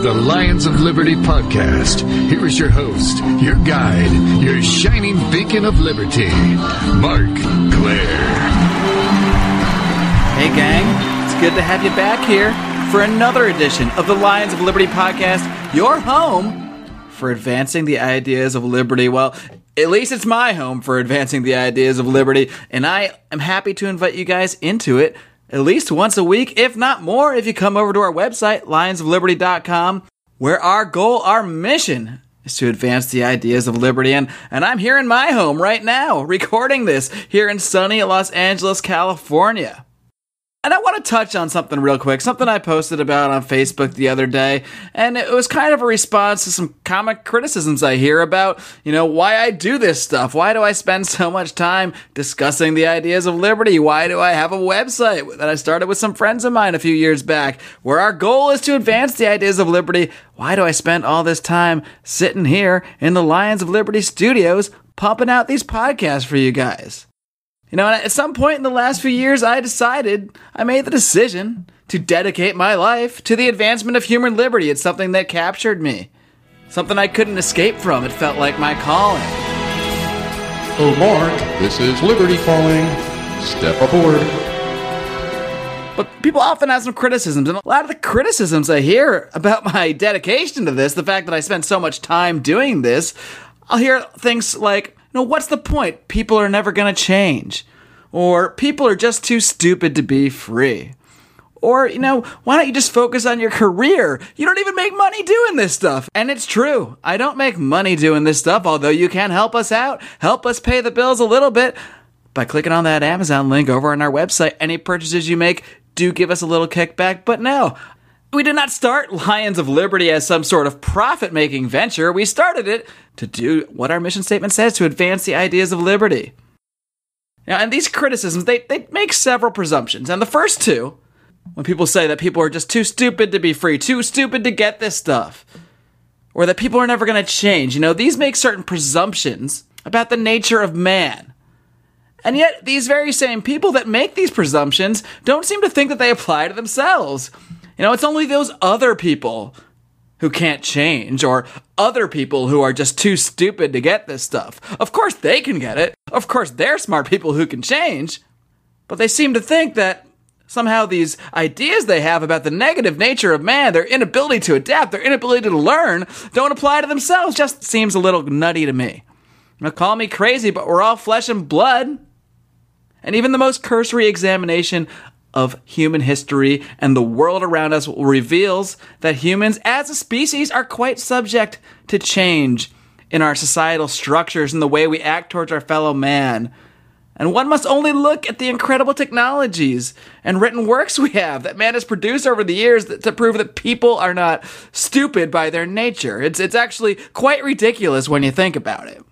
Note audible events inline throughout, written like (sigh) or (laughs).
the Lions of Liberty podcast. Here is your host, your guide, your shining beacon of liberty, Marc Clair. Hey, gang. It's good to have you back here for another edition of the Lions of Liberty podcast, your home for advancing the ideas of liberty. Well, at least it's my home for advancing the ideas of liberty, and I am happy to invite you guys into it at least once a week, if not more, if you come over to our website, lionsofliberty.com, where our goal, our mission is to advance the ideas of liberty. And, and I'm here in my home right now, recording this here in sunny Los Angeles, California. And I want to touch on something real quick, something I posted about on Facebook the other day. And it was kind of a response to some comic criticisms I hear about, you know, why I do this stuff. Why do I spend so much time discussing the ideas of liberty? Why do I have a website that I started with some friends of mine a few years back where our goal is to advance the ideas of liberty? Why do I spend all this time sitting here in the Lions of Liberty studios pumping out these podcasts for you guys? You know, at some point in the last few years, I decided, I made the decision to dedicate my life to the advancement of human liberty. It's something that captured me, something I couldn't escape from. It felt like my calling. Oh, Marc, this is Liberty calling. Step aboard. But people often have some criticisms, and a lot of the criticisms I hear about (laughs) my dedication to this, the fact that I spent so much time doing this, I'll hear things like, no, what's the point? People are never going to change. Or people are just too stupid to be free. Or, you know, why don't you just focus on your career? You don't even make money doing this stuff. And it's true. I don't make money doing this stuff, although you can help us out, help us pay the bills a little bit by clicking on that Amazon link over on our website. Any purchases you make do give us a little kickback, but no, we did not start (laughs) Lions of Liberty as some sort of profit making venture. We started it to do what our mission statement says to advance the ideas of liberty. Now, and these criticisms, they, they make several presumptions. And the first two, when people say that people are just too stupid to be free, too stupid to get this stuff, or that people are never going to change, you know, these make certain presumptions about the nature of man. And yet, these very same people that make these presumptions don't seem to think that they apply to themselves. You know, it's only those other people who can't change or other people who are just too stupid to get this stuff. Of course, they can get it. Of course, they're smart people who can change. But they seem to think that somehow these ideas they have about the negative nature of man, their inability to adapt, their inability to learn, don't apply to themselves. Just seems a little nutty to me. Now, call me crazy, but we're all flesh and blood. And even the most cursory examination of human history and the world around us reveals that humans as a species are quite subject to change in our societal structures and the way we act towards our fellow man. And one must only look at the incredible technologies and written works we have that man has produced over the years to prove that people are not stupid by their nature. It's, it's actually quite ridiculous when you think about it.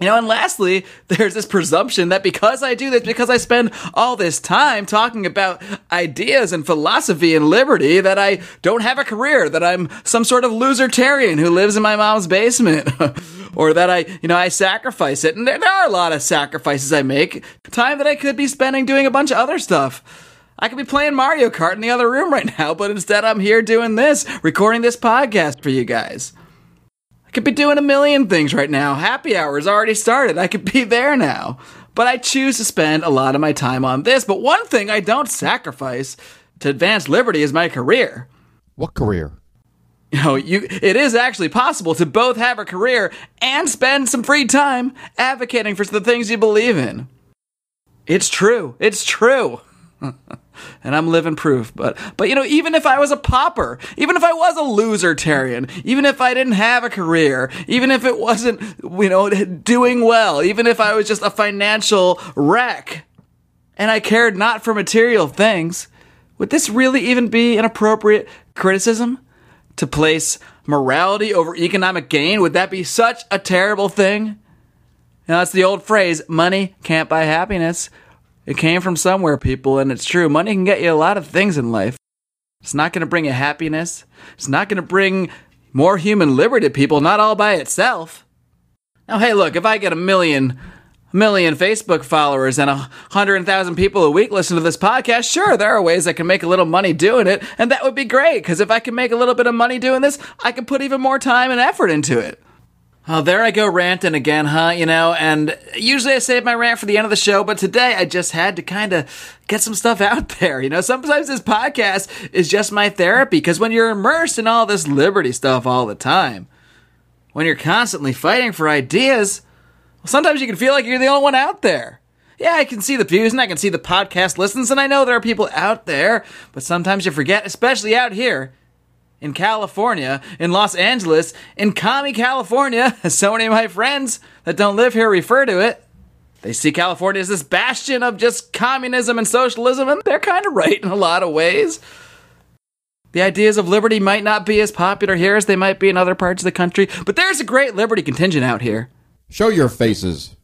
You know, and lastly, (laughs) there's this presumption that because I do this, because I spend all this time talking about ideas and philosophy and liberty, that I don't have a career, that I'm some sort of losertarian who lives in my mom's basement, (laughs) or that I, you know, I sacrifice it. And there, there are a lot of sacrifices I make, time that I could be spending doing a bunch of other stuff. I could be playing Mario Kart in the other room right (laughs) now, but instead I'm here doing this, recording this podcast for you guys. I could be doing a million things right now. Happy hour hour's already started. I could be there now. But I choose to spend a lot of my time on this. But one thing I don't sacrifice to advance liberty is my career. What career? You know, you it is actually possible to both have a career and spend some free time advocating for the things you believe in. It's true. It's true. (laughs) and I'm living proof. But but you know, even if I was a pauper, even if I was a loser losertarian, even if I didn't have a career, even if it wasn't you know doing well, even if I was just a financial wreck, and I cared not for material things, would this really even be an appropriate criticism to place morality over economic gain? Would that be such a terrible thing? Now, that's the old phrase, money can't buy happiness. It came from somewhere, people, and it's true. Money can get you a lot of things in life. It's not going to bring you happiness. It's not going to bring more human liberty to people, not all by itself. Now, hey, look, if I get a million million Facebook followers and a hundred thousand people a week listen to this podcast, sure, there are ways I can make a little money doing it, and that would be great, because if I can make a little bit of money doing this, I can put even more time and effort into it. Oh, there I go ranting again, huh? You know, and usually I save my rant for the end of the show, but today I just had to kind of get some stuff (laughs) out there. You know, sometimes this podcast is just my therapy because when you're immersed in all this liberty stuff all the time, when you're constantly fighting for ideas, well, sometimes you can feel like you're the only one out there. Yeah, I can see the views and I can see the podcast listens, and I know there are people out there, but sometimes you forget, especially out here, in California, in Los Angeles, in Commie, California, as (laughs) so many of my friends that don't live here refer to it. They see California as this bastion of just communism and socialism, and they're kind of right in a lot of ways. The ideas of liberty might not be as popular here as they might be in other parts of the country, but there's a great liberty contingent out here. Show your faces.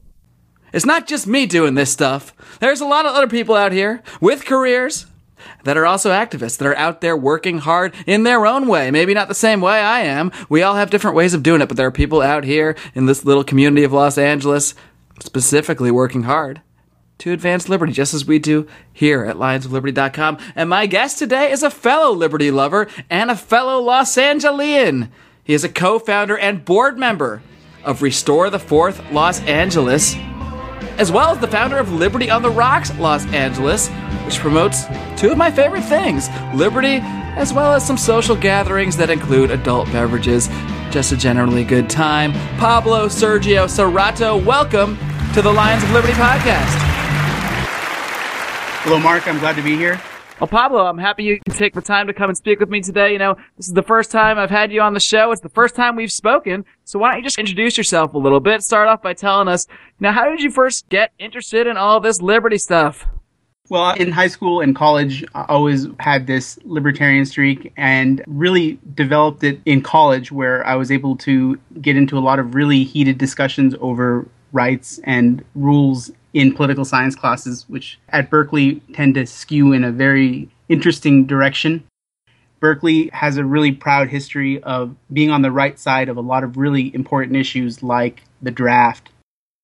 It's not just me doing this stuff. There's a lot of other people out here with careers, that are also activists that are out there working hard in their own way. Maybe not the same way I am. We all have different ways of doing it, but there are people out here in this little community of Los Angeles specifically working hard to advance liberty, just as we do here at lionsofliberty.com. And my guest today is a fellow liberty lover and a fellow Los Angelian. He is a co-founder and board member of Restore the Fourth Los Angeles, as well as the founder of Liberty on the Rocks Los Angeles, which promotes two of my favorite things liberty, as well as some social gatherings that include adult beverages. Just a generally good time. Pablo Sergio Serrato, welcome to the Lions of Liberty podcast. Hello, Marc. I'm glad to be here. Well, Pablo, I'm happy you can take the time to come and speak with me today. You know, this is the first time I've had you on the show. It's the first time we've spoken. So why don't you just introduce yourself a little bit? Start off by telling us, now, how did you first get interested in all this liberty stuff? Well, in high school and college, I always had this libertarian streak and really developed it in college where I was able to get into a lot of really heated discussions over rights and rules in political science classes, which at Berkeley tend to skew in a very interesting direction. Berkeley has a really proud history of being on the right side of a lot of really important issues like the draft,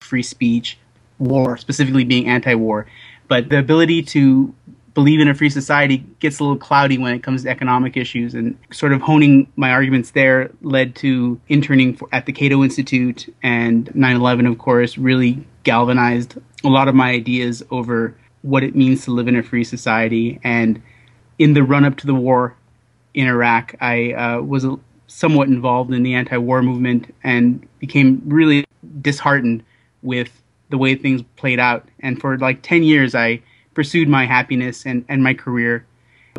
free speech, war, specifically being anti war. But the ability to believe in a free society gets a little cloudy when it comes to economic issues. And sort of honing my arguments there led to interning for, at the Cato Institute and 9 11, of course, really galvanized a lot of my ideas over what it means to live in a free society. And in the run up to the war in Iraq, I uh, was somewhat involved in the anti war movement and became really disheartened with the way things played out. And for like 10 years, I pursued my happiness and, and my career.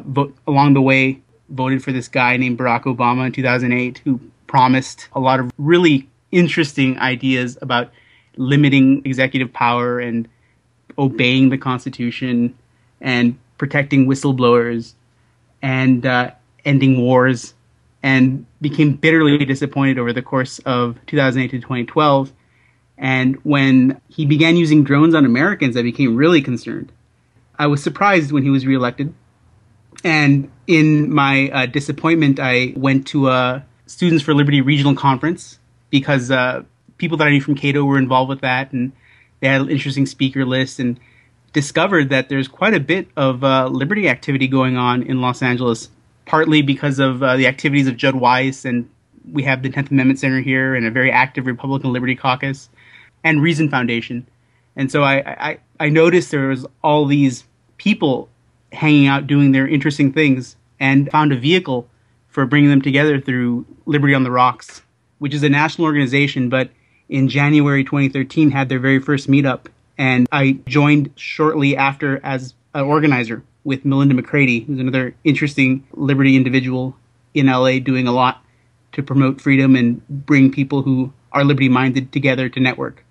But along the way, voted for this guy named Barack Obama in 2008 who promised a lot of really interesting ideas about limiting executive power and obeying the Constitution and protecting whistleblowers and uh, ending wars and became bitterly disappointed over the course of 2008 to 2012 and when he began using drones on Americans, I became really concerned. I was surprised when he was reelected. And in my uh, disappointment, I went to a Students for Liberty regional conference because uh, people that I knew from Cato were involved with that, and they had an interesting speaker list, and discovered that there's quite a bit of uh, liberty activity going on in Los Angeles, partly because of uh, the activities of Judd Weiss, and we have the 10th Amendment Center here and a very active Republican Liberty Caucus and Reason Foundation. And so I, I, I noticed there was all these people hanging out doing their interesting things and found a vehicle for bringing them together through Liberty on the Rocks, which is a national organization, but in January 2013 had their very first meetup. And I joined shortly after as an organizer with Melinda McCready, who's another interesting liberty individual in LA doing a lot to promote freedom and bring people who are liberty minded together to network.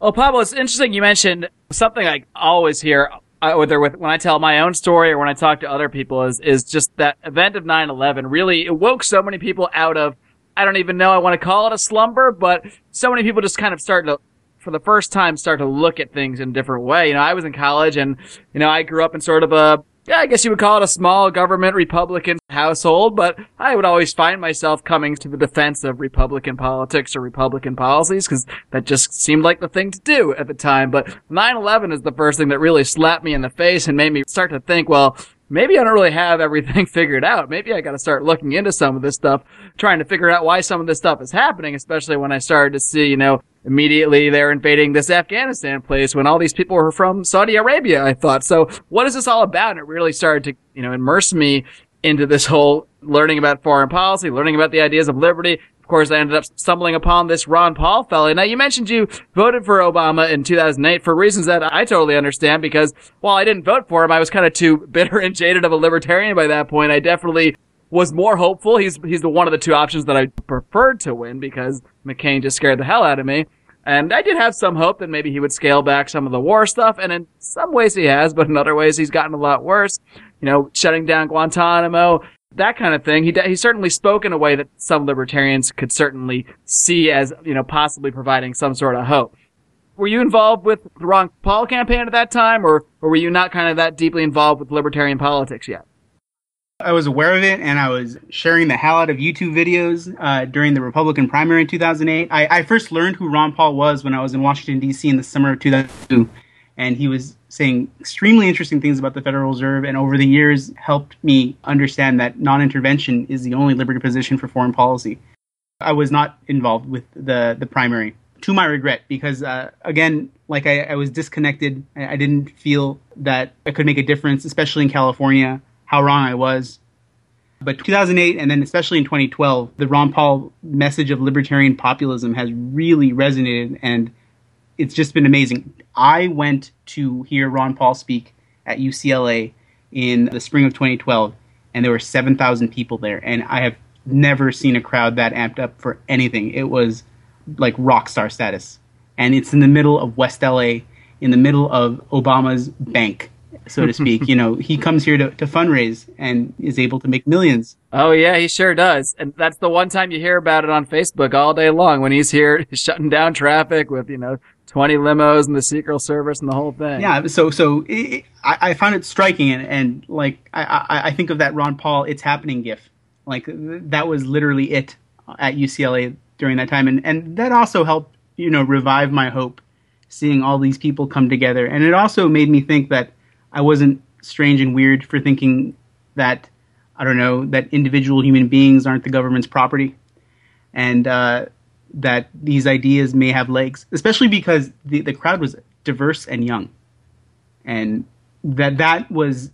Well, Pablo, it's interesting you mentioned something I always hear, uh, whether with when I tell my own story or when I talk to other people, is is just that event of 9/11 really it woke so many people out of I don't even know I want to call it a slumber, but so many people just kind of start to for the first time start to look at things in a different way. You know, I was in college and you know I grew up in sort of a yeah, I guess you would call it a small government Republican household, but I would always find myself coming to the defense of Republican politics or Republican policies because that just seemed like the thing to do at the time. But 9-11 is the first thing that really slapped me in the face and made me start to think, well, maybe I don't really have everything (laughs) figured out. Maybe I got to start looking into some of this stuff, trying to figure out why some of this stuff is happening, especially when I started to see, you know, immediately they're invading this Afghanistan place when all these people were from Saudi Arabia, I thought. So what is this all about? And it really started to, you know, immerse me into this whole learning about foreign policy, learning about the ideas of liberty. Of course, I ended up stumbling upon this Ron Paul fellow. Now, you mentioned you voted for Obama in 2008 for reasons that I totally understand because while I didn't vote for him, I was kind of too (laughs) bitter and jaded of a libertarian by that point. I definitely was more hopeful. He's, he's the one of the two options that I preferred to win because McCain just scared the hell out of me. And I did have some hope that maybe he would scale back some of the war stuff, and in some ways he has, but in other ways he's gotten a lot worse. You know, shutting down Guantanamo, that kind of thing. He he certainly spoke in a way that some libertarians could certainly see as you know possibly providing some sort of hope. Were you involved with the Ron Paul campaign at that time, or or were you not kind of that deeply involved with libertarian politics yet? I was aware of it, and I was sharing the hell out of YouTube videos uh, during the Republican primary in 2008. I, I, first learned who Ron Paul was when I was in Washington D.C. in the summer of 2002, and he was saying extremely interesting things about the Federal Reserve, and over the years helped me understand that non-intervention is the only liberty position for foreign policy. I was not involved with the the primary, to my regret, because uh, again, like I, I was disconnected. I, I didn't feel that I could make a difference, especially in California how wrong I was. But 2008 and then especially in 2012, the Ron Paul message of libertarian populism has really resonated and it's just been amazing. I went to hear Ron Paul speak at UCLA in the spring of 2012 and there were 7,000 people there and I have never seen a crowd that amped up for anything. It was like rock star status. And it's in the middle of West LA, in the middle of Obama's bank so to speak. (laughs) you know, he comes here to, to fundraise and is able to make millions. Oh yeah, he sure does. And that's the one time you hear about it on Facebook all day long when he's here (laughs) shutting down traffic with, you know, 20 limos and the Secret Service and the whole thing. Yeah. So, so it, I, I found it striking and, and like, I, I, I think of that Ron Paul, it's happening gif. Like that was literally it at UCLA during that time. And, and that also helped, you know, revive my hope seeing all these people come together. And it also made me think that I wasn't strange and weird for thinking that I don't know that individual human beings aren't the government's property, and uh, that these ideas may have legs, especially because the the crowd was diverse and young, and that that was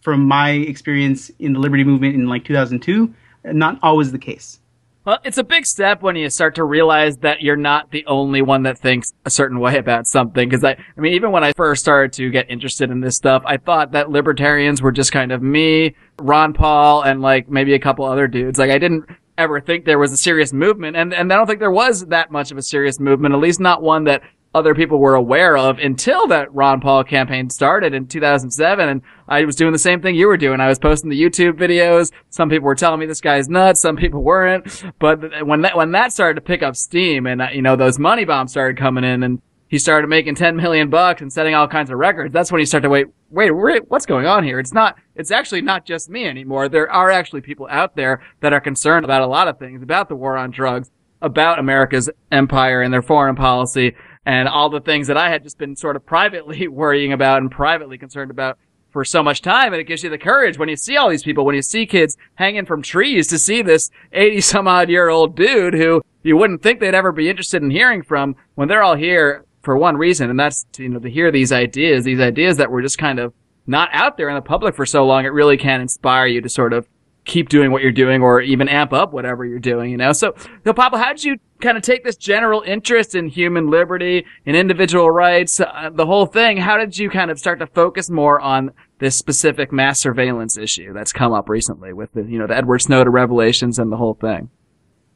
from my experience in the liberty movement in like 2002 not always the case well, it's a big step when you start to realize that you're not the only one that thinks a certain way about something. Cause I, I mean, even when I first started to get interested in this stuff, I thought that libertarians were just kind of me, Ron Paul, and like maybe a couple other dudes. Like I didn't ever think there was a serious movement. And, and I don't think there was that much of a serious movement, at least not one that other people were aware of until that Ron Paul campaign started in 2007. And I was doing the same thing you were doing. I was posting the YouTube videos. Some people were telling me this guy's nuts. Some people weren't. But when that, when that started to pick up steam and, you know, those money bombs started coming in and he started making 10 million bucks and setting all kinds of records, that's when he started to wait, wait, wait, what's going on here? It's not, it's actually not just me anymore. There are actually people out there that are concerned about a lot of things, about the war on drugs, about America's empire and their foreign policy and all the things that I had just been sort of privately (laughs) worrying about and privately concerned about for so much time. And it gives you the courage when you see all these people, when you see kids hanging from trees to see this 80 some odd year old dude who you wouldn't think they'd ever be interested in hearing from when they're all here for one reason. And that's, to, you know, to hear these ideas, these ideas that were just kind of not out there in the public for so long. It really can inspire you to sort of keep doing what you're doing or even amp up whatever you're doing, you know? So, so Pablo, how did you kind of take this general interest in human liberty and individual rights, uh, the whole thing? How did you kind of start to focus more on this specific mass surveillance issue that's come up recently with the, you know, the Edward Snowden revelations and the whole thing?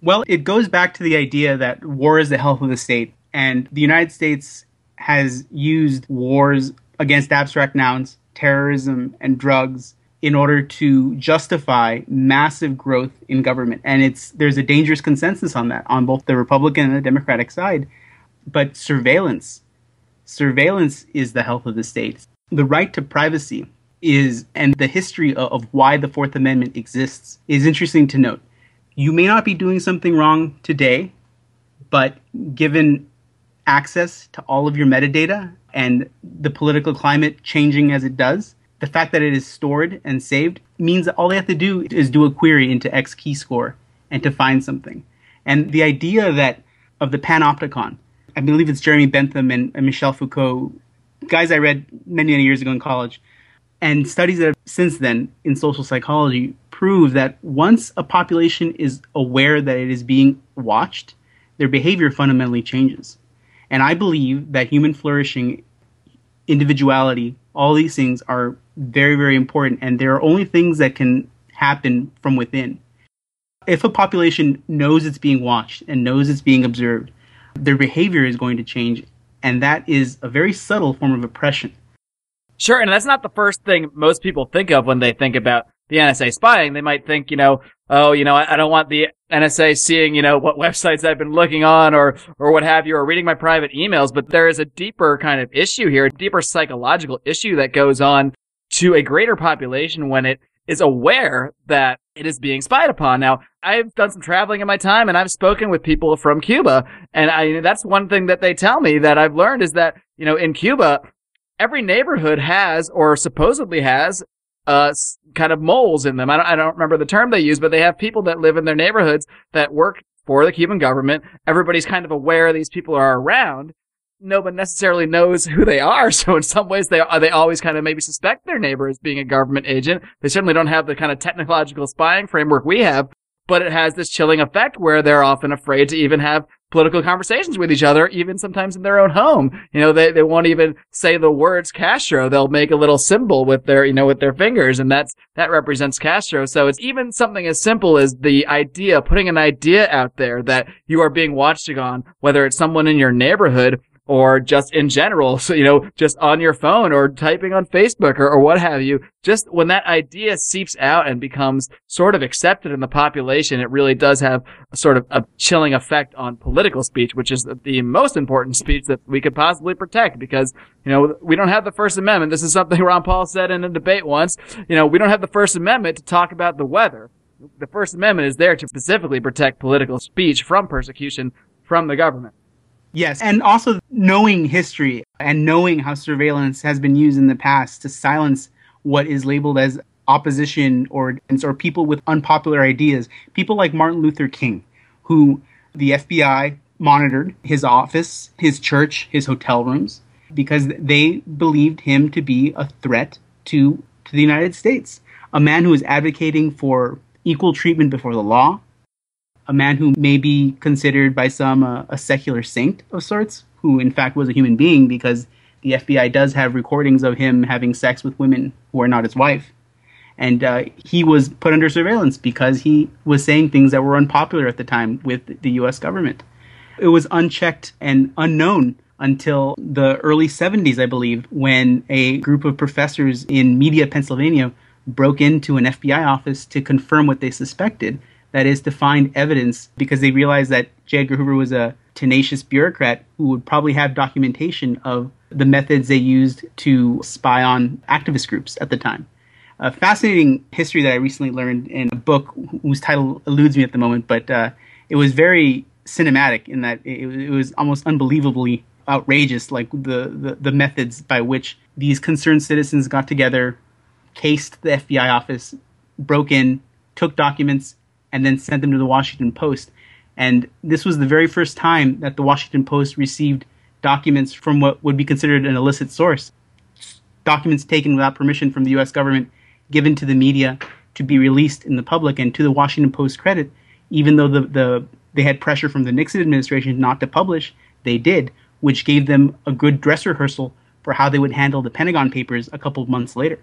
Well, it goes back to the idea that war is the health of the state and the United States has used wars against abstract nouns, terrorism and drugs in order to justify massive growth in government. And it's there's a dangerous consensus on that on both the Republican and the Democratic side. But surveillance, surveillance is the health of the state. The right to privacy is, and the history of, of why the Fourth Amendment exists is interesting to note. You may not be doing something wrong today, but given access to all of your metadata and the political climate changing as it does, the fact that it is stored and saved means that all they have to do is do a query into XKeyscore and to find something. And the idea that of the panopticon, I believe it's Jeremy Bentham and, and Michel Foucault, guys I read many, many years ago in college, and studies that have since then in social psychology prove that once a population is aware that it is being watched, their behavior fundamentally changes. And I believe that human flourishing, individuality, all these things are very, very important. And there are only things that can happen from within. If a population knows it's being watched and knows it's being observed, their behavior is going to change. And that is a very subtle form of oppression. Sure, and that's not the first thing most people think of when they think about the NSA spying. They might think, you know, oh, you know, I, I, don't want the NSA seeing, you know, what websites I've been looking on or, or what have you, or reading my private emails. But there is a deeper kind of issue here, a deeper psychological issue that goes on to a greater population when it is aware that it is being spied upon. Now, I've done some traveling in my time and I've spoken with people from Cuba. And I, that's one thing that they tell me that I've learned is that, you know, in Cuba, every neighborhood has or supposedly has uh, kind of moles in them. I don't, I don't remember the term they use, but they have people that live in their neighborhoods that work for the Cuban government. Everybody's kind of aware these people are around. No one necessarily knows who they are. (laughs) So in some ways, they they always kind of maybe suspect their neighbor as being a government agent. They certainly don't have the kind of technological spying framework we have, but it has this chilling effect where they're often afraid to even have political conversations with each other, even sometimes in their own home. You know, they, they won't even say the words Castro. They'll make a little symbol with their, you know, with their fingers and that's, that represents Castro. So it's even something as simple as the idea, putting an idea out there that you are being watched on, whether it's someone in your neighborhood or just in general. (laughs) So, you know, just on your phone or typing on Facebook or, or, what have you. Just when that idea seeps out and becomes sort of accepted in the population, it really does have a sort of a chilling effect on political speech, which is the most important speech that we could possibly protect because, you know, we don't have the First Amendment. This is something (laughs) Ron Paul said in a debate once. You know, we don't have the First Amendment to talk about the weather. The First Amendment is there to specifically protect political speech from persecution from the government. Yes, and also knowing history and knowing how surveillance has been used in the past to silence what is labeled as opposition or or people with unpopular ideas. People like Martin Luther King, who the FBI monitored his office, his church, his hotel rooms because they believed him to be a threat to to the United States. A man who was advocating for equal treatment before the law, a man who may be considered by some uh, a secular saint of sorts, who in fact was a human being because the FBI does have recordings of him having sex with women who are not his wife. And uh, he was put under surveillance because he was saying things that were unpopular at the time with the US government. It was unchecked and unknown until the early 70s, I believe, when a group of professors in Media, Pennsylvania broke into an FBI office to confirm what they suspected that is to find evidence because they realized that J. Edgar Hoover was a tenacious bureaucrat who would probably have documentation of the methods they used to spy on activist groups at the time. A fascinating history that I recently learned in a book whose title eludes me at the moment, but uh, it was very cinematic in that it, it was almost unbelievably outrageous, like the, the, the methods by which these concerned citizens got together, cased the FBI office, broke in, took documents, and then sent them to the Washington Post. And this was the very first time that the Washington Post received documents from what would be considered an illicit source. Documents taken without permission from the US government, given to the media to be released in the public. And to the Washington Post credit, even though the, the they had pressure from the Nixon administration not to publish, they did, which gave them a good dress rehearsal for how they would handle the Pentagon Papers a couple of months later,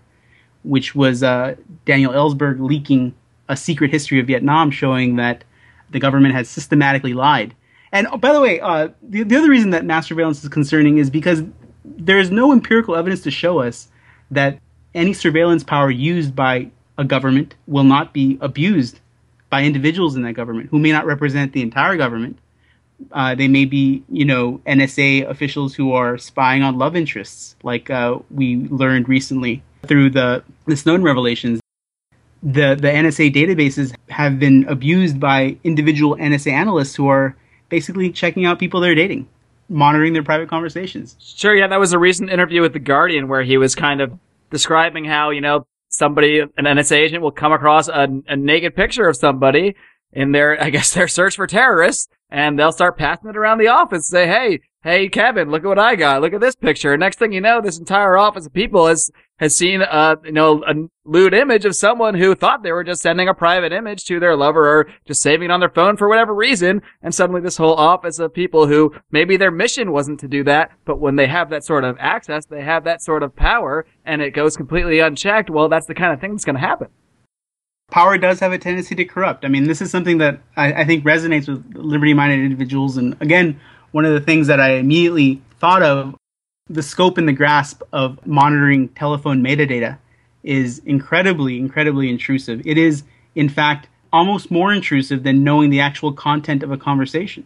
which was uh, Daniel Ellsberg leaking a secret history of Vietnam showing that the government has systematically lied. And oh, by the way, uh, the, the other reason that mass surveillance is concerning is because there is no empirical evidence to show us that any surveillance power used by a government will not be abused by individuals in that government who may not represent the entire government. Uh, they may be, you know, NSA officials who are spying on love interests, like uh, we learned recently through the, the Snowden revelations, the, the NSA databases have been abused by individual NSA analysts who are basically checking out people they're dating, monitoring their private conversations. Sure, yeah, that was a recent interview with The Guardian where he was kind of describing how, you know, somebody, an NSA agent will come across a, a naked picture of somebody in their, I guess, their search for terrorists, and they'll start passing it around the office, say, hey, hey, Kevin, look at what I got. Look at this picture. next thing you know, this entire office of people has, has seen, uh, you know, a lewd image of someone who thought they were just sending a private image to their lover or just saving it on their phone for whatever reason. And suddenly this whole office of people who maybe their mission wasn't to do that, but when they have that sort of access, they have that sort of power and it goes completely unchecked. Well, that's the kind of thing that's going to happen power does have a tendency to corrupt. I mean, this is something that I, I think resonates with liberty minded individuals. And again, one of the things that I immediately thought of the scope and the grasp of monitoring telephone metadata is incredibly, incredibly intrusive. It is, in fact, almost more intrusive than knowing the actual content of a conversation.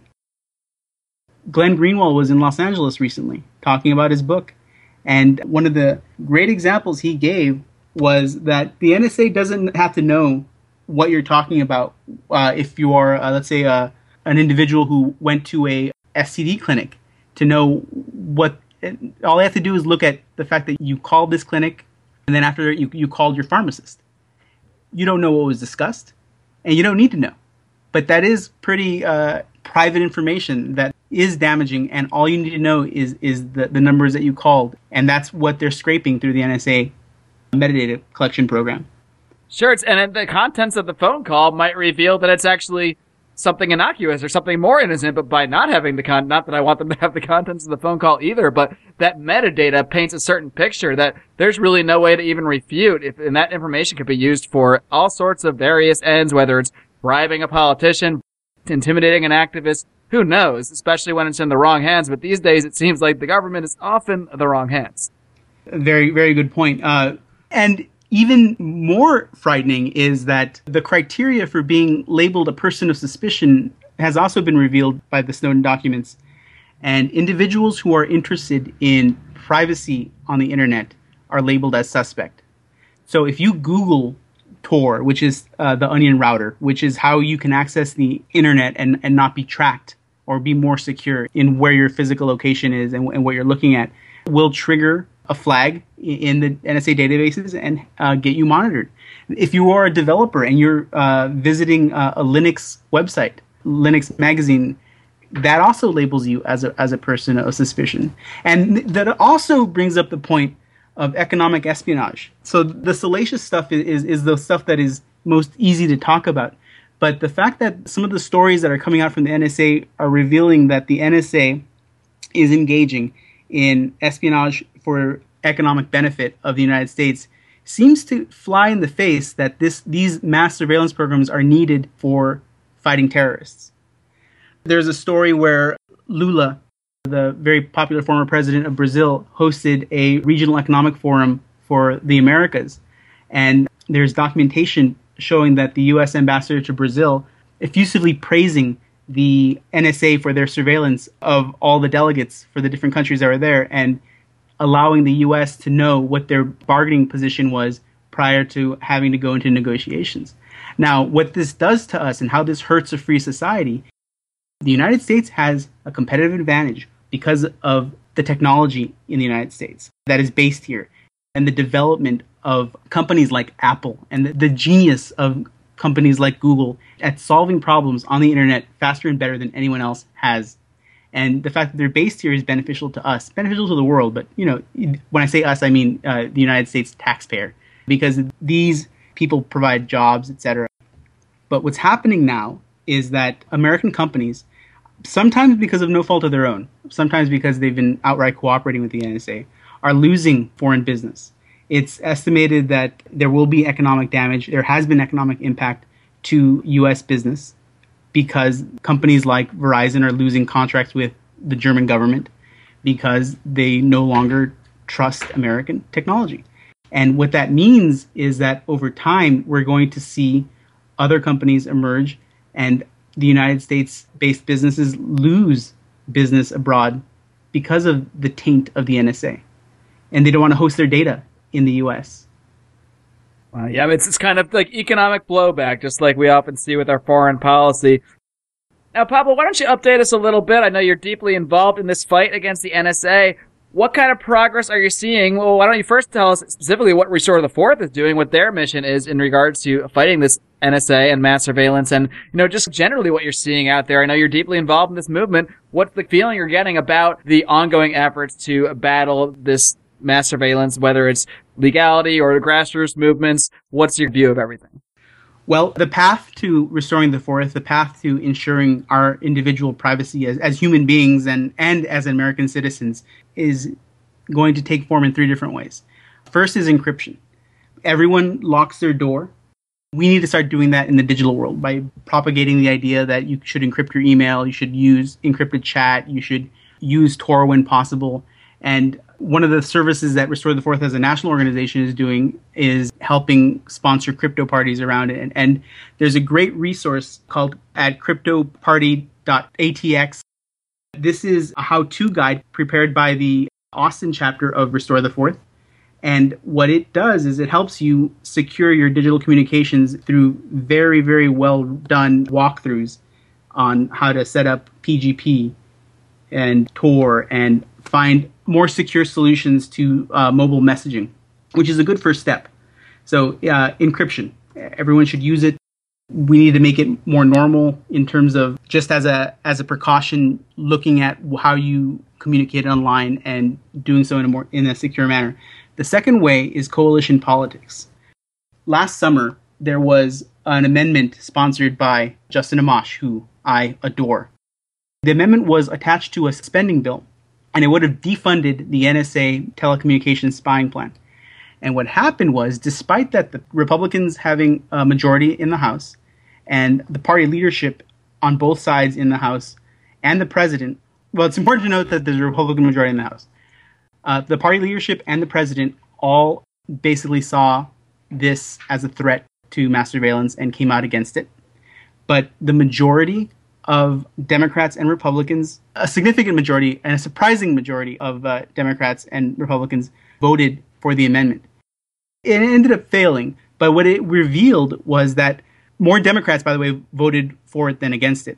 Glenn Greenwald was in Los Angeles recently talking about his book. And one of the great examples he gave was that the NSA doesn't have to know what you're talking about uh, if you are, uh, let's say, uh, an individual who went to a STD clinic to know what. All they have to do is look at the fact that you called this clinic, and then after you you called your pharmacist. You don't know what was discussed, and you don't need to know. But that is pretty uh, private information that is damaging, and all you need to know is is the, the numbers that you called, and that's what they're scraping through the NSA metadata collection program. Sure, and the contents of the phone call might reveal that it's actually something innocuous or something more innocent, but by not having the con, not that I want them to have the contents of the phone call either, but that metadata paints a certain picture that there's really no way to even refute if, and that information could be used for all sorts of various ends, whether it's bribing a politician, intimidating an activist, who knows, especially when it's in the wrong hands. But these days it seems like the government is often the wrong hands. Very, very good point. Uh, and even more frightening is that the criteria for being labeled a person of suspicion has also been revealed by the Snowden documents. And individuals who are interested in privacy on the internet are labeled as suspect. So if you Google Tor, which is uh, the onion router, which is how you can access the internet and, and not be tracked or be more secure in where your physical location is and, and what you're looking at, will trigger a flag in the NSA databases and uh, get you monitored. If you are a developer and you're uh, visiting uh, a Linux website, Linux magazine, that also labels you as a as a person of suspicion, and that also brings up the point of economic espionage. So the salacious stuff is, is, is the stuff that is most easy to talk about. But the fact that some of the stories that are coming out from the NSA are revealing that the NSA is engaging in espionage for economic benefit of the United States seems to fly in the face that this these mass surveillance programs are needed for fighting terrorists. There's a story where Lula, the very popular former president of Brazil, hosted a regional economic forum for the Americas. And there's documentation showing that the US ambassador to Brazil effusively praising the NSA for their surveillance of all the delegates for the different countries that were there and allowing the U.S. to know what their bargaining position was prior to having to go into negotiations. Now, what this does to us and how this hurts a free society, the United States has a competitive advantage because of the technology in the United States that is based here and the development of companies like Apple and the, genius of companies like Google at solving problems on the internet faster and better than anyone else has and the fact that they're based here is beneficial to us, beneficial to the world. But you know, when I say us, I mean uh, the United States taxpayer, because these people provide jobs, etc. But what's happening now is that American companies, sometimes because of no fault of their own, sometimes because they've been outright cooperating with the NSA, are losing foreign business. It's estimated that there will be economic damage. There has been economic impact to U.S. business because companies like Verizon are losing contracts with the German government because they no longer trust American technology. And what that means is that over time, we're going to see other companies emerge and the United States based businesses lose business abroad because of the taint of the NSA. And they don't want to host their data in the U.S. Uh, yeah, it's, it's kind of like economic blowback, just like we often see with our foreign policy. Now, Pablo, why don't you update us a little bit? I know you're deeply involved in this fight against the NSA. What kind of progress are you seeing? Well, why don't you first tell us specifically what Restore the Fourth is doing, what their mission is in regards to fighting this NSA and mass surveillance, and you know just generally what you're seeing out there. I know you're deeply involved in this movement. What's the feeling you're getting about the ongoing efforts to battle this mass surveillance, whether it's legality or grassroots movements? What's your view of everything? Well, the path to restoring the fourth, the path to ensuring our individual privacy as, as human beings and, and as American citizens is going to take form in three different ways. First is encryption. Everyone locks their door. We need to start doing that in the digital world by propagating the idea that you should encrypt your email, you should use encrypted chat, you should use Tor when possible. And one of the services that Restore the Fourth as a national organization is doing is helping sponsor crypto parties around it. And, and there's a great resource called at cryptoparty.atx. This is a how to guide prepared by the Austin chapter of Restore the Fourth. And what it does is it helps you secure your digital communications through very, very well done walkthroughs on how to set up PGP and Tor and find more secure solutions to uh, mobile messaging, which is a good first step. So, uh, encryption. Everyone should use it. We need to make it more normal in terms of just as a as a precaution, looking at how you communicate online and doing so in a more in a secure manner. The second way is coalition politics. Last summer, there was an amendment sponsored by Justin Amash, who I adore. The amendment was attached to a spending bill and it would have defunded the NSA telecommunications spying plan. And what happened was, despite that, the Republicans having a majority in the House and the party leadership on both sides in the House and the president, well, it's important to note that there's a Republican majority in the House. Uh, the party leadership and the president all basically saw this as a threat to mass surveillance and came out against it. But the majority of Democrats and Republicans, a significant majority and a surprising majority of uh, Democrats and Republicans voted for the amendment. It ended up failing, but what it revealed was that more Democrats, by the way, voted for it than against it.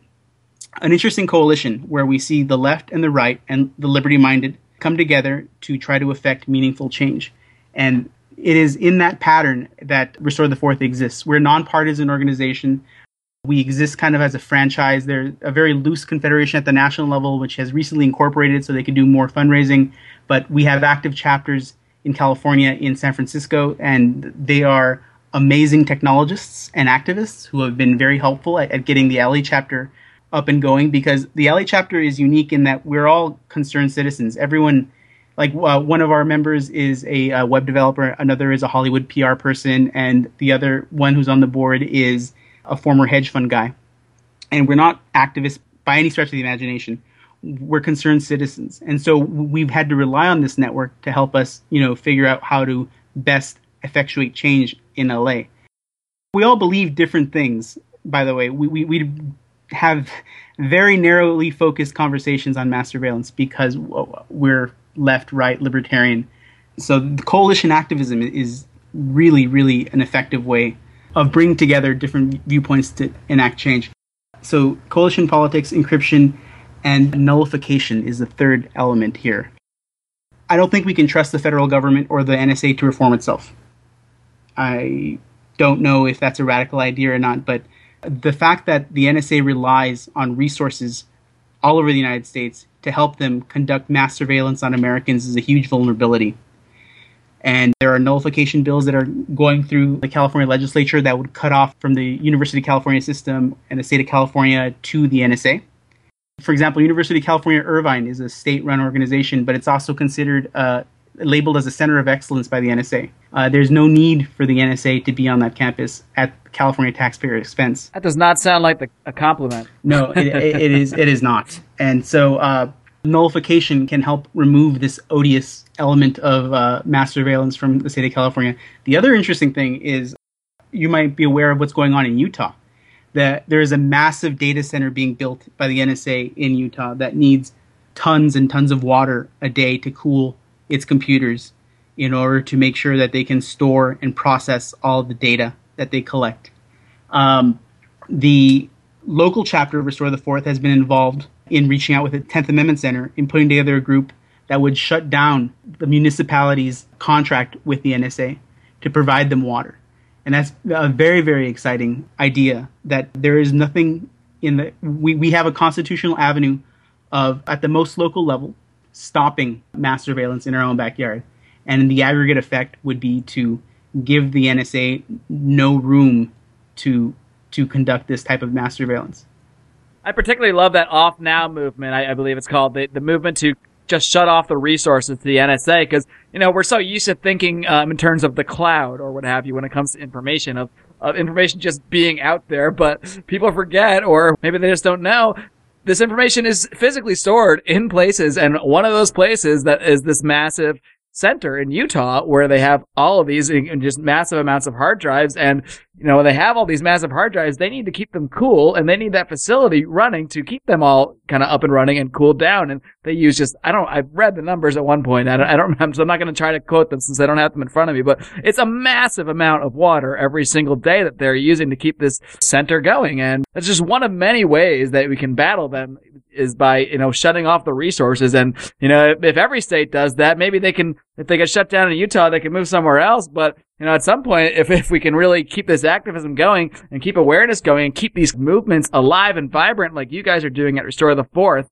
An interesting coalition where we see the left and the right and the liberty minded come together to try to effect meaningful change. And it is in that pattern that Restore the Fourth exists. We're a nonpartisan organization. We exist kind of as a franchise. They're a very loose confederation at the national level, which has recently incorporated so they can do more fundraising. But we have active chapters in California, in San Francisco, and they are amazing technologists and activists who have been very helpful at, at getting the LA chapter up and going because the LA chapter is unique in that we're all concerned citizens. Everyone, like uh, one of our members is a uh, web developer, another is a Hollywood PR person, and the other one who's on the board is a former hedge fund guy. And we're not activists by any stretch of the imagination. We're concerned citizens. And so we've had to rely on this network to help us, you know, figure out how to best effectuate change in LA. We all believe different things, by the way. We, we, we have very narrowly focused conversations on mass surveillance because we're left, right, libertarian. So coalition activism is really, really an effective way of bringing together different viewpoints to enact change. So, coalition politics, encryption, and nullification is the third element here. I don't think we can trust the federal government or the NSA to reform itself. I don't know if that's a radical idea or not, but the fact that the NSA relies on resources all over the United States to help them conduct mass surveillance on Americans is a huge vulnerability. And there are nullification bills that are going through the California legislature that would cut off from the University of California system and the state of California to the NSA. For example, University of California Irvine is a state-run organization, but it's also considered uh, labeled as a center of excellence by the NSA. Uh, there's no need for the NSA to be on that campus at California taxpayer expense. That does not sound like the, a compliment. No, it, it, it is. It is not. And so, uh, nullification can help remove this odious element of uh, mass surveillance from the state of California. The other interesting thing is you might be aware of what's going on in Utah. That there is a massive data center being built by the NSA in Utah that needs tons and tons of water a day to cool its computers. in order to make sure that they can store and process all the data that they collect. Um, the local chapter of Restore the Fourth has been involved in reaching out with the 10th Amendment Center in putting together a group that would shut down the municipality's contract with the NSA to provide them water. And that's a very, very exciting idea that there is nothing in the, we, we have a constitutional avenue of, at the most local level, stopping mass surveillance in our own backyard. And the aggregate effect would be to give the NSA no room to to conduct this type of mass surveillance. I particularly love that OffNow movement. I, I believe it's called the, the movement to just shut off the resources to the NSA because you know we're so used to thinking um, in terms of the cloud or what have you when it comes to information of of information just being out there, but people forget or maybe they just don't know. This information is physically stored in places, and one of those places that is this massive center in Utah where they have all of these and just massive amounts of hard drives. And, you know, when they have all these massive hard drives, they need to keep them cool and they need that facility running to keep them all kind of up and running and cooled down. And they use just, I don't, I've read the numbers at one point. I don't, I don't (laughs) remember, so I'm not going to try to quote them since I don't have them in front of me, but it's a massive amount of water every single day that they're using to keep this center going. And it's just one of many ways that we can battle them is by, you know, shutting off the resources. And, you know, if, if every state does that, maybe they can, if they get shut down in Utah, they can move somewhere else. But, you know, at some point, if, if we can really keep this activism going and keep awareness going and keep these movements alive and vibrant like you guys are doing at Restore the Fourth,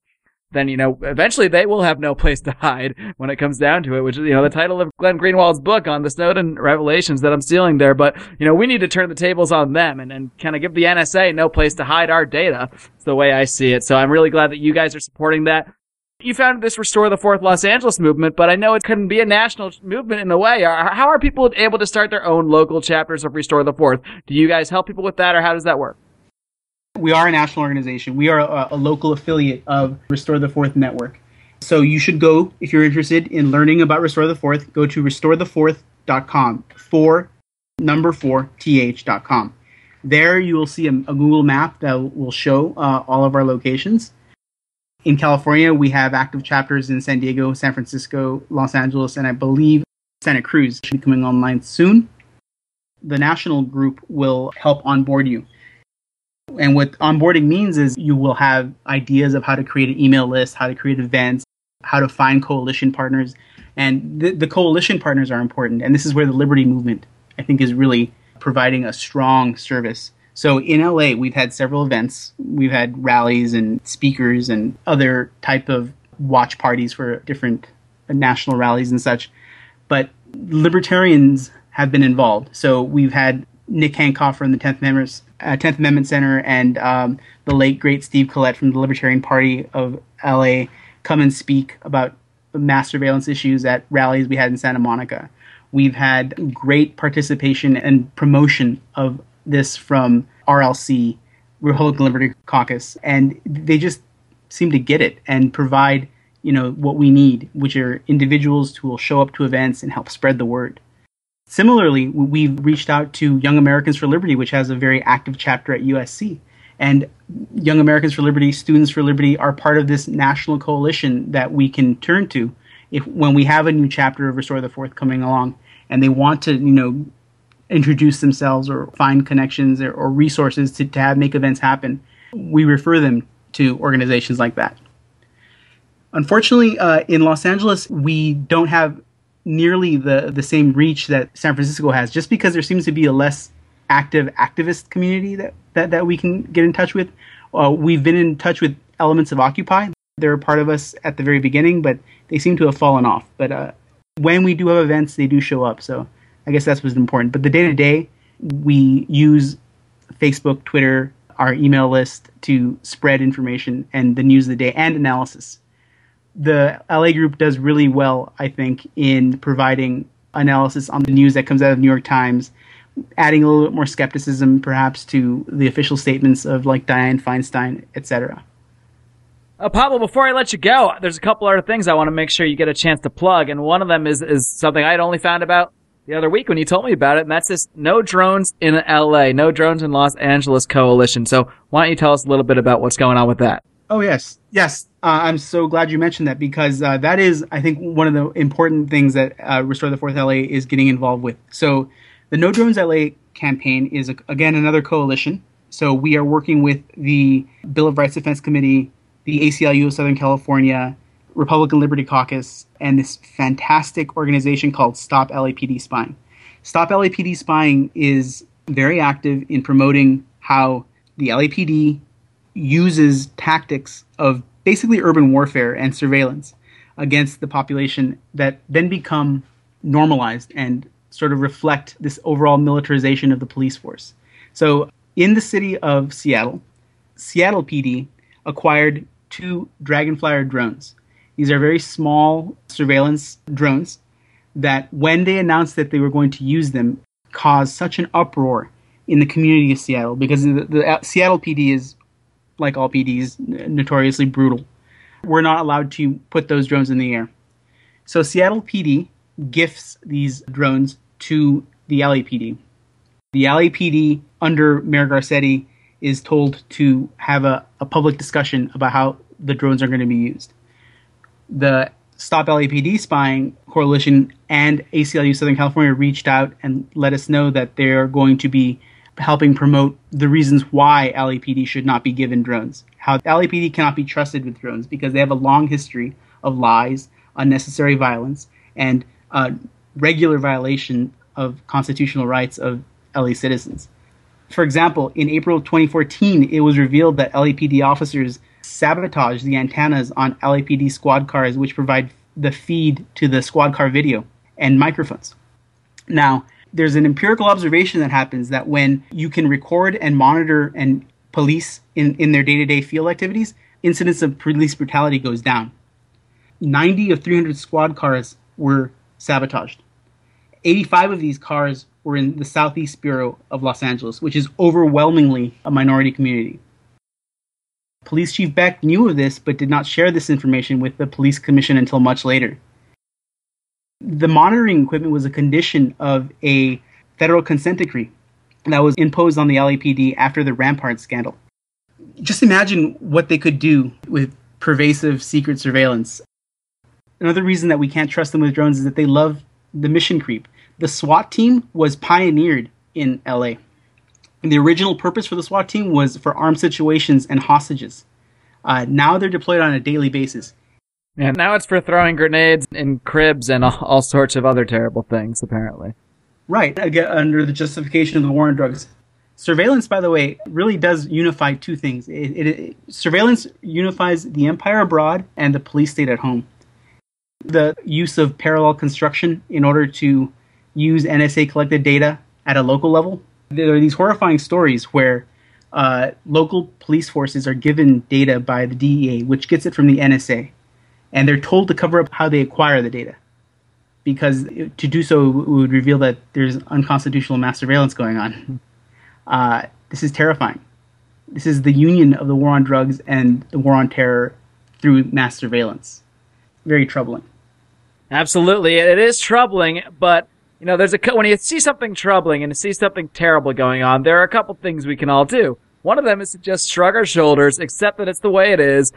then, you know, eventually they will have no place to hide when it comes down to it, which is, you know, the title of Glenn Greenwald's book on the Snowden revelations that I'm stealing there. But, you know, we need to turn the tables on them and, and kind of give the NSA no place to hide our data. It's the way I see it. So I'm really glad that you guys are supporting that. You founded this Restore the Fourth Los Angeles movement, but I know it couldn't be a national movement in a way. How are people able to start their own local chapters of Restore the Fourth? Do you guys help people with that or how does that work? We are a national organization. We are a, a, local affiliate of Restore the Fourth Network. So you should go, if you're interested in learning about Restore the Fourth, go to restorethefourth.com, for number four, th.com. There you will see a, a Google map that will show uh, all of our locations. In California, we have active chapters in San Diego, San Francisco, Los Angeles, and I believe Santa Cruz should be coming online soon. The national group will help onboard you. And what onboarding means is you will have ideas of how to create an email list, how to create events, how to find coalition partners. And the, the coalition partners are important. And this is where the Liberty Movement, I think, is really providing a strong service. So in LA, we've had several events. We've had rallies and speakers and other type of watch parties for different national rallies and such. But libertarians have been involved. So we've had Nick Hankoff from the 10th Amendment, uh, 10th Amendment Center and um, the late great Steve Collette from the Libertarian Party of LA come and speak about mass surveillance issues at rallies we had in Santa Monica. We've had great participation and promotion of this from RLC, Republican Liberty Caucus, and they just seem to get it and provide, you know, what we need, which are individuals who will show up to events and help spread the word. Similarly, we've reached out to Young Americans for Liberty, which has a very active chapter at USC. And Young Americans for Liberty, Students for Liberty are part of this national coalition that we can turn to if when we have a new chapter of Restore the Fourth coming along and they want to, you know, introduce themselves or find connections or, or resources to, to have make events happen, we refer them to organizations like that. Unfortunately, uh, in Los Angeles, we don't have nearly the the same reach that San Francisco has, just because there seems to be a less active activist community that that, that we can get in touch with. Uh, we've been in touch with elements of Occupy. They're a part of us at the very beginning, but they seem to have fallen off. But uh, when we do have events, they do show up. So I guess that's what's important. But the day to day, we use Facebook, Twitter, our email list to spread information and the news of the day and analysis the LA group does really well, I think, in providing analysis on the news that comes out of the New York Times, adding a little bit more skepticism, perhaps, to the official statements of like Dianne Feinstein, etc. Uh, Pablo, before I let you go, there's a couple other things I want to make sure you get a chance to plug, and one of them is is something I had only found about the other week when you told me about it, and that's this No Drones in LA, No Drones in Los Angeles coalition. So why don't you tell us a little bit about what's going on with that? Oh yes, yes Uh, I'm so glad you mentioned that because uh, that is, I think, one of the important things that uh, Restore the Fourth LA is getting involved with. So, the No Drones LA campaign is again another coalition. So we are working with the Bill of Rights Defense Committee, the ACLU of Southern California, Republican Liberty Caucus, and this fantastic organization called Stop LAPD Spying. Stop LAPD Spying is very active in promoting how the LAPD uses tactics of basically urban warfare and surveillance against the population that then become normalized and sort of reflect this overall militarization of the police force. So, in the city of Seattle, Seattle PD acquired two Draganflyer drones. These are very small surveillance drones that, when they announced that they were going to use them, caused such an uproar in the community of Seattle because the, the uh, Seattle PD is, like all PDs, notoriously brutal. We're not allowed to put those drones in the air. So Seattle PD gifts these drones to the LAPD. The LAPD, under Mayor Garcetti, is told to have a, a public discussion about how the drones are going to be used. The Stop LAPD Spying Coalition and ACLU Southern California reached out and let us know that they're going to be helping promote the reasons why LAPD should not be given drones. How LAPD cannot be trusted with drones because they have a long history of lies, unnecessary violence, and uh, regular violation of constitutional rights of LA citizens. For example, in April 2014, it was revealed that LAPD officers sabotaged the antennas on LAPD squad cars, which provide the feed to the squad car video and microphones. Now, there's an empirical observation that happens that when you can record and monitor and police in, in their day to day field activities, incidents of police brutality goes down. 90 of 300 squad cars were sabotaged. 85 of these cars were in the Southeast Bureau of Los Angeles, which is overwhelmingly a minority community. Police Chief Beck knew of this but did not share this information with the police commission until much later. The monitoring equipment was a condition of a federal consent decree that was imposed on the LAPD after the Rampart scandal. Just imagine what they could do with pervasive secret surveillance. Another reason that we can't trust them with drones is that they love the mission creep. The SWAT team was pioneered in LA. The original purpose for the SWAT team was for armed situations and hostages. Uh, now they're deployed on a daily basis. And now it's for throwing grenades in cribs and all, all sorts of other terrible things, apparently. Right, again, under the justification of the war on drugs. Surveillance, by the way, really does unify two things. It, it, it, surveillance unifies the empire abroad and the police state at home the use of parallel construction in order to use NSA collected data at a local level. There are these horrifying stories where uh, local police forces are given data by the DEA, which gets it from the NSA, and they're told to cover up how they acquire the data. Because to do so would reveal that there's unconstitutional mass surveillance going on. Uh, this is terrifying. This is the union of the war on drugs and the war on terror through mass surveillance. Very troubling. Absolutely, it is troubling, but you know, there's a when you see something troubling and you see something terrible going on, there are a couple things we can all do. One of them is to just shrug our shoulders, accept that it's the way it is,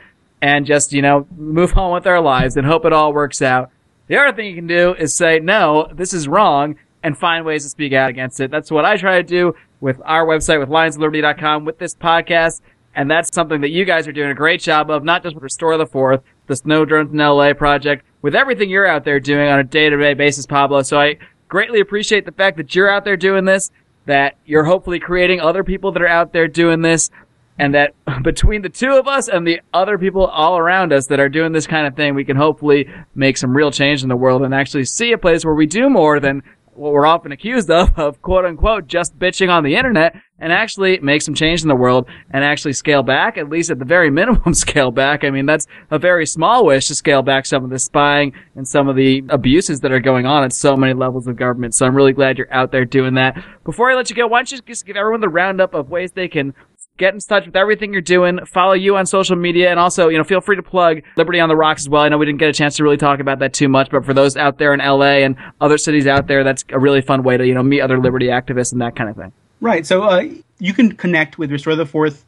and just you know move on with our lives and hope it all works out. The other thing you can do is say, no, this is wrong, and find ways to speak out against it. That's what I try to do with our website, with lionsofliberty.com, with this podcast. And that's something that you guys are doing a great job of, not just with Restore the Fourth, the Snow in LA project, with everything you're out there doing on a day-to-day basis, Pablo. So I greatly appreciate the fact that you're out there doing this, that you're hopefully creating other people that are out there doing this, and that (laughs) between the two of us and the other people all around us that are doing this kind of thing, we can hopefully make some real change in the world and actually see a place where we do more than what we're often accused of, (laughs) of quote unquote, just bitching on the internet and actually make some change in the world and actually scale back, at least at the very (laughs) minimum scale back. I mean, that's a very small wish to scale back some of the spying and some of the abuses that are going on at so many levels of government. So I'm really glad you're out there doing that. Before I let you go, why don't you just give everyone the roundup of ways they can get in touch with everything you're doing, follow you on social media, and also, you know, feel free to plug Liberty on the Rocks as well. I know we didn't get a chance to really talk about that too much, but for those out there in LA and other cities out there, that's a really fun way to, you know, meet other Liberty activists and that kind of thing. Right. So uh, you can connect with Restore the Fourth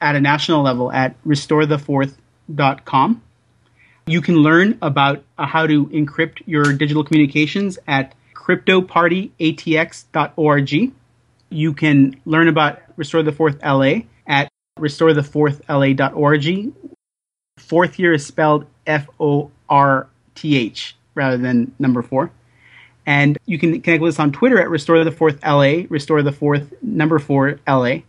at a national level at restorethefourth cryptoparty.com. You can learn about uh, how to encrypt your digital communications at cryptopartyatx.org. You can learn about Restore the Fourth LA at restorethefourthla.org. Fourth year is spelled F O R T H rather than number four. And you can connect with us on Twitter at Restore the Fourth LA, Restore the Fourth number four LA.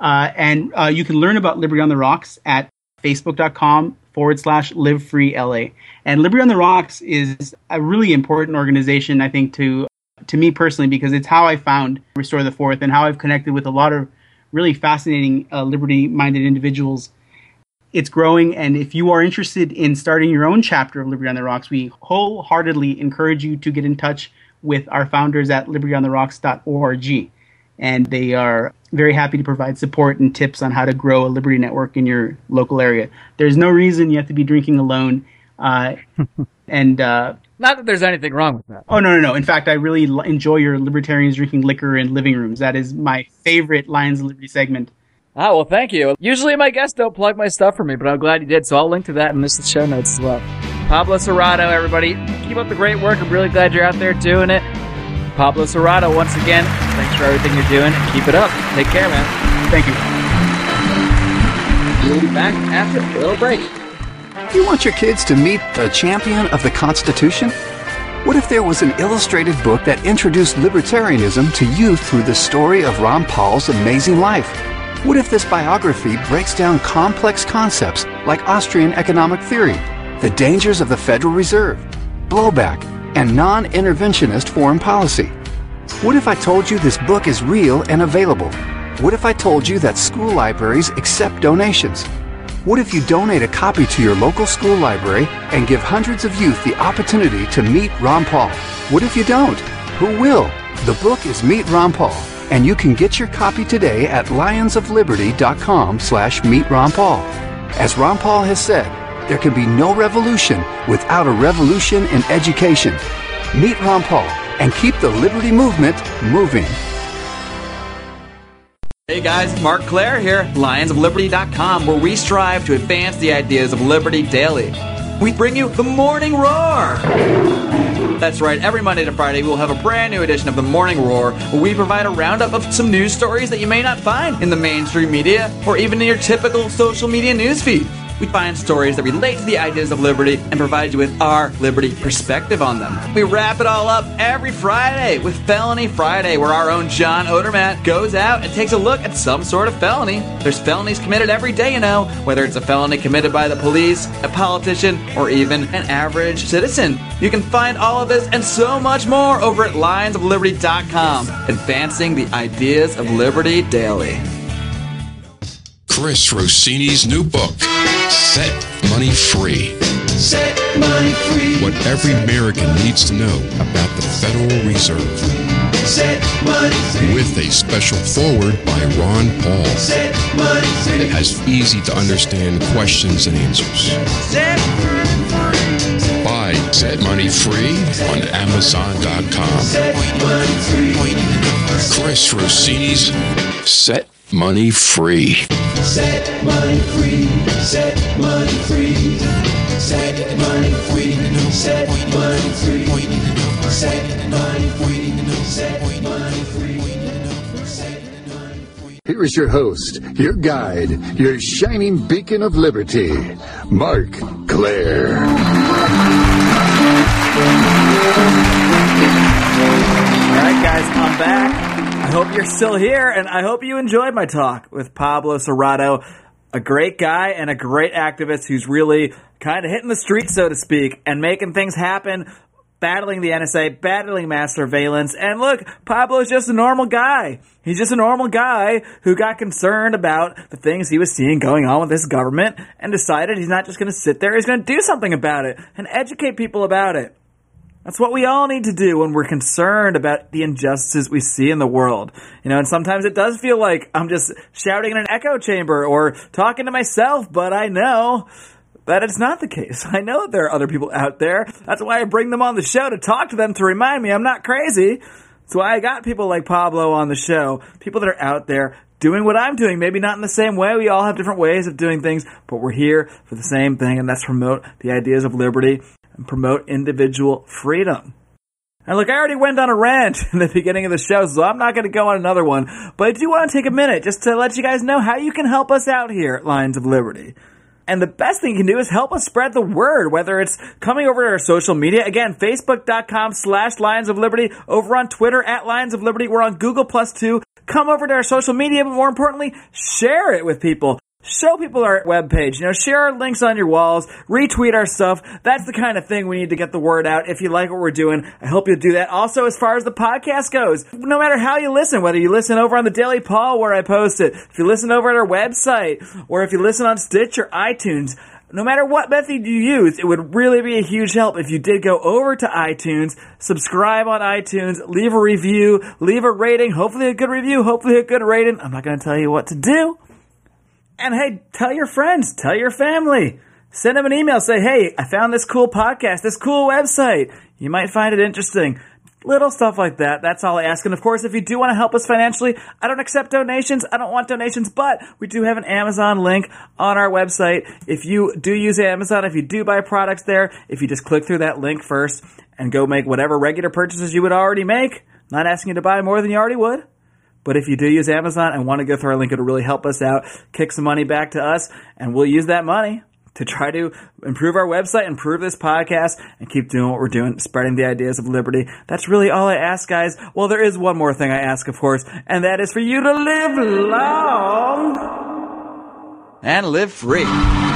Uh, and uh, you can learn about Liberty on the Rocks at facebook.com forward slash live free LA. And Liberty on the Rocks is a really important organization, I think, to to me personally, because it's how I found Restore the Fourth and how I've connected with a lot of really fascinating uh, liberty minded individuals. It's growing, and if you are interested in starting your own chapter of Liberty on the Rocks, we wholeheartedly encourage you to get in touch with our founders at libertyontherocks.org. And they are very happy to provide support and tips on how to grow a Liberty network in your local area. There's no reason you have to be drinking alone. Uh, (laughs) and uh, not that there's anything wrong with that. Oh no, no, no. In fact, I really l- enjoy your libertarians drinking liquor in living rooms. That is my favorite Lions of Liberty segment. Ah, well, thank you. Usually my guests don't plug my stuff for me, but I'm glad you did, so I'll link to that in the show notes as well. Pablo Serrato, everybody, keep up the great work. I'm really glad you're out there doing it. Pablo Serrato, once again, thanks for everything you're doing. Keep it up. Take care, man. Thank you. We'll be back after a little break. Do you want your kids to meet the champion of the Constitution? What if there was an illustrated book that introduced libertarianism to you through the story of Ron Paul's amazing life? What if this biography breaks down complex concepts like Austrian economic theory, the dangers of the Federal Reserve, blowback, and non interventionist foreign policy? What if I told you this book is real and available? What if I told you that school libraries accept donations? What if you donate a copy to your local school library and give hundreds of youth the opportunity to meet Ron Paul? What if you don't? Who will? The book is Meet Ron Paul, and you can get your copy today at lionsofliberty.com slash meet Ron Paul. As Ron Paul has said, there can be no revolution without a revolution in education. Meet Ron Paul and keep the liberty movement moving. Hey guys, Marc Clair here, lionsofliberty.com, where we strive to advance the ideas of liberty daily. We bring you the Morning Roar! That's right, every Monday to Friday we'll have a brand new edition of the Morning Roar, where we provide a roundup of some news stories that you may not find in the mainstream media or even in your typical social media newsfeed. We find stories that relate to the ideas of liberty and provide you with our liberty perspective on them. We wrap it all up every Friday with Felony Friday, where our own John Odermatt goes out and takes a look at some sort of felony. There's felonies committed every day, you know, whether it's a felony committed by the police, a politician, or even an average citizen. You can find all of this and so much more over at lionsofliberty.com, advancing the ideas of liberty daily. Chris Rossini's new book, Set Money Free. Set money free. What every American needs to know about the Federal Reserve. Set money free. With a special foreword by Ron Paul. Set money free. It has easy to understand questions and answers. Set free. Buy Set Money Free on Amazon.com. Set money free. Chris Rossini's Set Money Free. Set money free. Set money free. Set money free. Set money free. Set money free. Set money free. Here is your host, your guide, your shining beacon of liberty, Marc Clair. All right, guys, I'm back. Hope you're still here, and I hope you enjoyed my talk with Pablo Serrato, a great guy and a great activist who's really kind of hitting the streets, so to speak, and making things happen, battling the NSA, battling mass surveillance. And look, Pablo's just a normal guy. He's just a normal guy who got concerned about the things he was seeing going on with this government and decided he's not just going to sit there, he's going to do something about it and educate people about it. That's what we all need to do when we're concerned about the injustices we see in the world. You know, and sometimes it does feel like I'm just shouting in an echo chamber or talking to myself, but I know that it's not the case. (laughs) I know that there are other people out there. That's why I bring them on the show to talk to them to remind me I'm not crazy. That's why I got people like Pablo on the show. People that are out there doing what I'm doing. Maybe not in the same way. We all have different ways of doing things, but we're here for the same thing, and that's promote the ideas of liberty and promote individual freedom. And look, I already went on a rant (laughs) in the beginning of the show, so I'm not going to go on another one. But I do want to take a minute just to let you guys know how you can help us out here at Lions of Liberty. And the best thing you can do is help us spread the word, whether it's coming over to our social media. Again, facebook.com slash Lions of Liberty, over on Twitter at Lions of Liberty. We're on Google Plus too. Come over to our social media, but more importantly, share it with people. Show people our webpage. You know, share our links on your walls, retweet our stuff. That's the kind of thing we need to get the word out. If you like what we're doing, I hope you'll do that. Also, as far as the podcast goes, no matter how you listen, whether you listen over on the Daily Paul where I post it, if you listen over at our website, or if you listen on Stitch or iTunes, no matter what method you use, it would really be a huge help if you did go over to iTunes, subscribe on iTunes, leave a review, leave a rating, hopefully a good review, hopefully a good rating. I'm not going to tell you what to do. And hey, tell your friends, tell your family. Send them an email. Say, hey, I found this cool podcast, this cool website. You might find it interesting. Little stuff like that. That's all I ask. And of course, if you do want to help us financially, I don't accept donations. I don't want donations, but we do have an Amazon link on our website. If you do use Amazon, if you do buy products there, if you just click through that link first and go make whatever regular purchases you would already make, not asking you to buy more than you already would. But if you do use Amazon and want to go through our link, it'll really help us out, kick some money back to us, and we'll use that money to try to improve our website, improve this podcast, and keep doing what we're doing, spreading the ideas of liberty. That's really all I ask, guys. Well, there is one more thing I ask, of course, and that is for you to live long and live free.